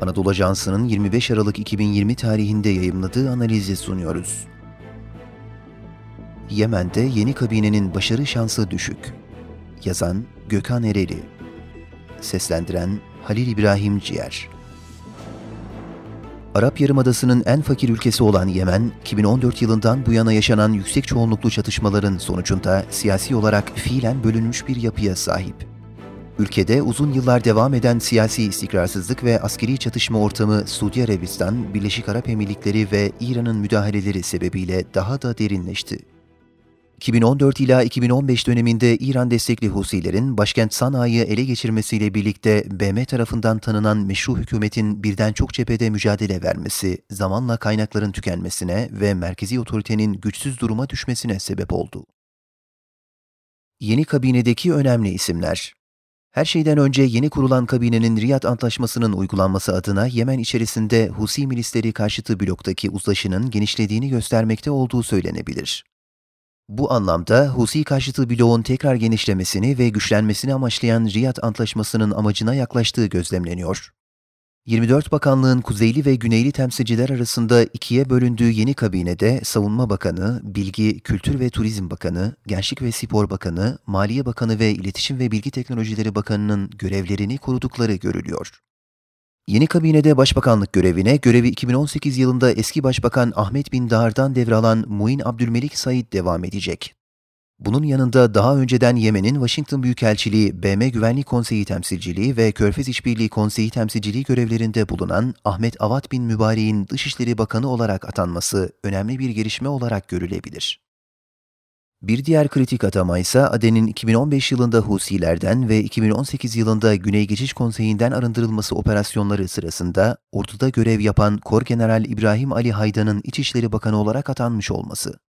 Anadolu Ajansı'nın 25 Aralık 2020 tarihinde yayımladığı analizi sunuyoruz. Yemen'de yeni kabinenin başarı şansı düşük. Yazan Gökhan Ereli Seslendiren Halil İbrahim Ciğer Arap Yarımadası'nın en fakir ülkesi olan Yemen, 2014 yılından bu yana yaşanan yüksek çoğunluklu çatışmaların sonucunda siyasi olarak fiilen bölünmüş bir yapıya sahip. Ülkede uzun yıllar devam eden siyasi istikrarsızlık ve askeri çatışma ortamı Suudi Arabistan, Birleşik Arap Emirlikleri ve İran'ın müdahaleleri sebebiyle daha da derinleşti. 2014 ila 2015 döneminde İran destekli Husilerin başkent Sana'yı ele geçirmesiyle birlikte BM tarafından tanınan meşru hükümetin birden çok cephede mücadele vermesi, zamanla kaynakların tükenmesine ve merkezi otoritenin güçsüz duruma düşmesine sebep oldu. Yeni kabinedeki önemli isimler her şeyden önce yeni kurulan kabinenin Riyad Antlaşması'nın uygulanması adına Yemen içerisinde Husi milisleri karşıtı bloktaki uzlaşının genişlediğini göstermekte olduğu söylenebilir. Bu anlamda Husi karşıtı bloğun tekrar genişlemesini ve güçlenmesini amaçlayan Riyad Antlaşması'nın amacına yaklaştığı gözlemleniyor. 24 bakanlığın kuzeyli ve güneyli temsilciler arasında ikiye bölündüğü yeni kabinede Savunma Bakanı, Bilgi, Kültür ve Turizm Bakanı, Gençlik ve Spor Bakanı, Maliye Bakanı ve İletişim ve Bilgi Teknolojileri Bakanı'nın görevlerini korudukları görülüyor. Yeni kabinede başbakanlık görevine görevi 2018 yılında eski başbakan Ahmet Bin Dağar'dan devralan Muin Abdülmelik Said devam edecek. Bunun yanında daha önceden Yemen'in Washington Büyükelçiliği, BM Güvenlik Konseyi Temsilciliği ve Körfez İşbirliği Konseyi Temsilciliği görevlerinde bulunan Ahmet Avat bin Mübarek'in Dışişleri Bakanı olarak atanması önemli bir gelişme olarak görülebilir. Bir diğer kritik atama ise Aden'in 2015 yılında Husilerden ve 2018 yılında Güney Geçiş Konseyi'nden arındırılması operasyonları sırasında orduda görev yapan Kor General İbrahim Ali Haydan'ın İçişleri Bakanı olarak atanmış olması.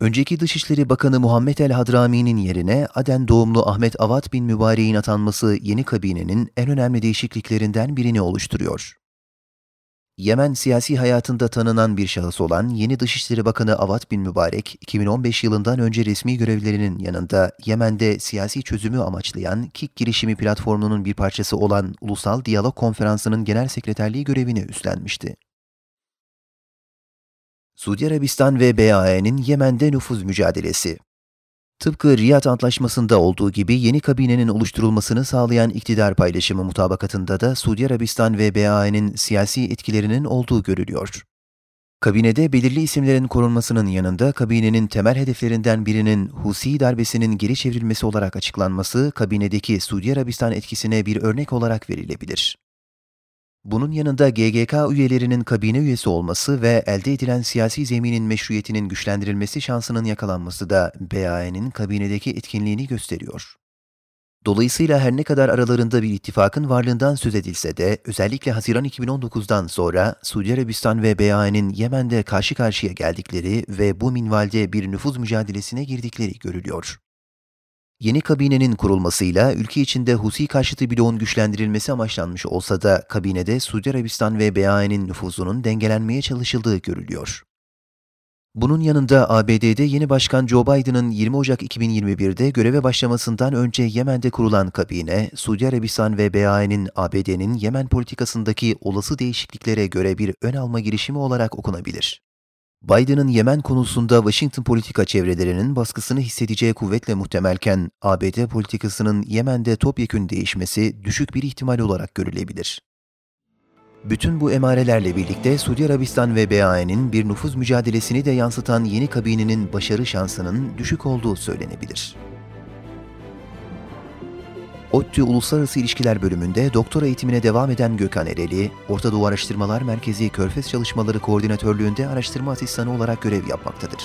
Önceki Dışişleri Bakanı Muhammed El Hadrami'nin yerine Aden doğumlu Ahmet Avat bin Mübarek'in atanması yeni kabinenin en önemli değişikliklerinden birini oluşturuyor. Yemen siyasi hayatında tanınan bir şahıs olan yeni Dışişleri Bakanı Avat bin Mübarek, 2015 yılından önce resmi görevlerinin yanında Yemen'de siyasi çözümü amaçlayan KİK girişimi platformunun bir parçası olan Ulusal Diyalog Konferansı'nın genel sekreterliği görevini üstlenmişti. Suudi Arabistan ve BAE'nin Yemen'de nüfuz mücadelesi Tıpkı Riyad Antlaşması'nda olduğu gibi yeni kabinenin oluşturulmasını sağlayan iktidar paylaşımı mutabakatında da Suudi Arabistan ve BAE'nin siyasi etkilerinin olduğu görülüyor. Kabinede belirli isimlerin korunmasının yanında kabinenin temel hedeflerinden birinin Husi darbesinin geri çevrilmesi olarak açıklanması kabinedeki Suudi Arabistan etkisine bir örnek olarak verilebilir. Bunun yanında GGK üyelerinin kabine üyesi olması ve elde edilen siyasi zeminin meşruiyetinin güçlendirilmesi şansının yakalanması da BAE'nin kabinedeki etkinliğini gösteriyor. Dolayısıyla her ne kadar aralarında bir ittifakın varlığından söz edilse de özellikle Haziran 2019'dan sonra Suudi Arabistan ve BAE'nin Yemen'de karşı karşıya geldikleri ve bu minvalde bir nüfuz mücadelesine girdikleri görülüyor. Yeni kabinenin kurulmasıyla ülke içinde Husi karşıtı bloğun güçlendirilmesi amaçlanmış olsa da kabinede Suudi Arabistan ve BAE'nin nüfuzunun dengelenmeye çalışıldığı görülüyor. Bunun yanında ABD'de yeni başkan Joe Biden'ın 20 Ocak 2021'de göreve başlamasından önce Yemen'de kurulan kabine, Suudi Arabistan ve BAE'nin ABD'nin Yemen politikasındaki olası değişikliklere göre bir ön alma girişimi olarak okunabilir. Biden'ın Yemen konusunda Washington politika çevrelerinin baskısını hissedeceği kuvvetle muhtemelken, ABD politikasının Yemen'de topyekün değişmesi düşük bir ihtimal olarak görülebilir. Bütün bu emarelerle birlikte Suudi Arabistan ve BAE'nin bir nüfuz mücadelesini de yansıtan yeni kabinenin başarı şansının düşük olduğu söylenebilir. ODTÜ Uluslararası İlişkiler bölümünde doktora eğitimine devam eden Gökhan Ereli, Orta Doğu Araştırmalar Merkezi Körfez Çalışmaları Koordinatörlüğünde araştırma asistanı olarak görev yapmaktadır.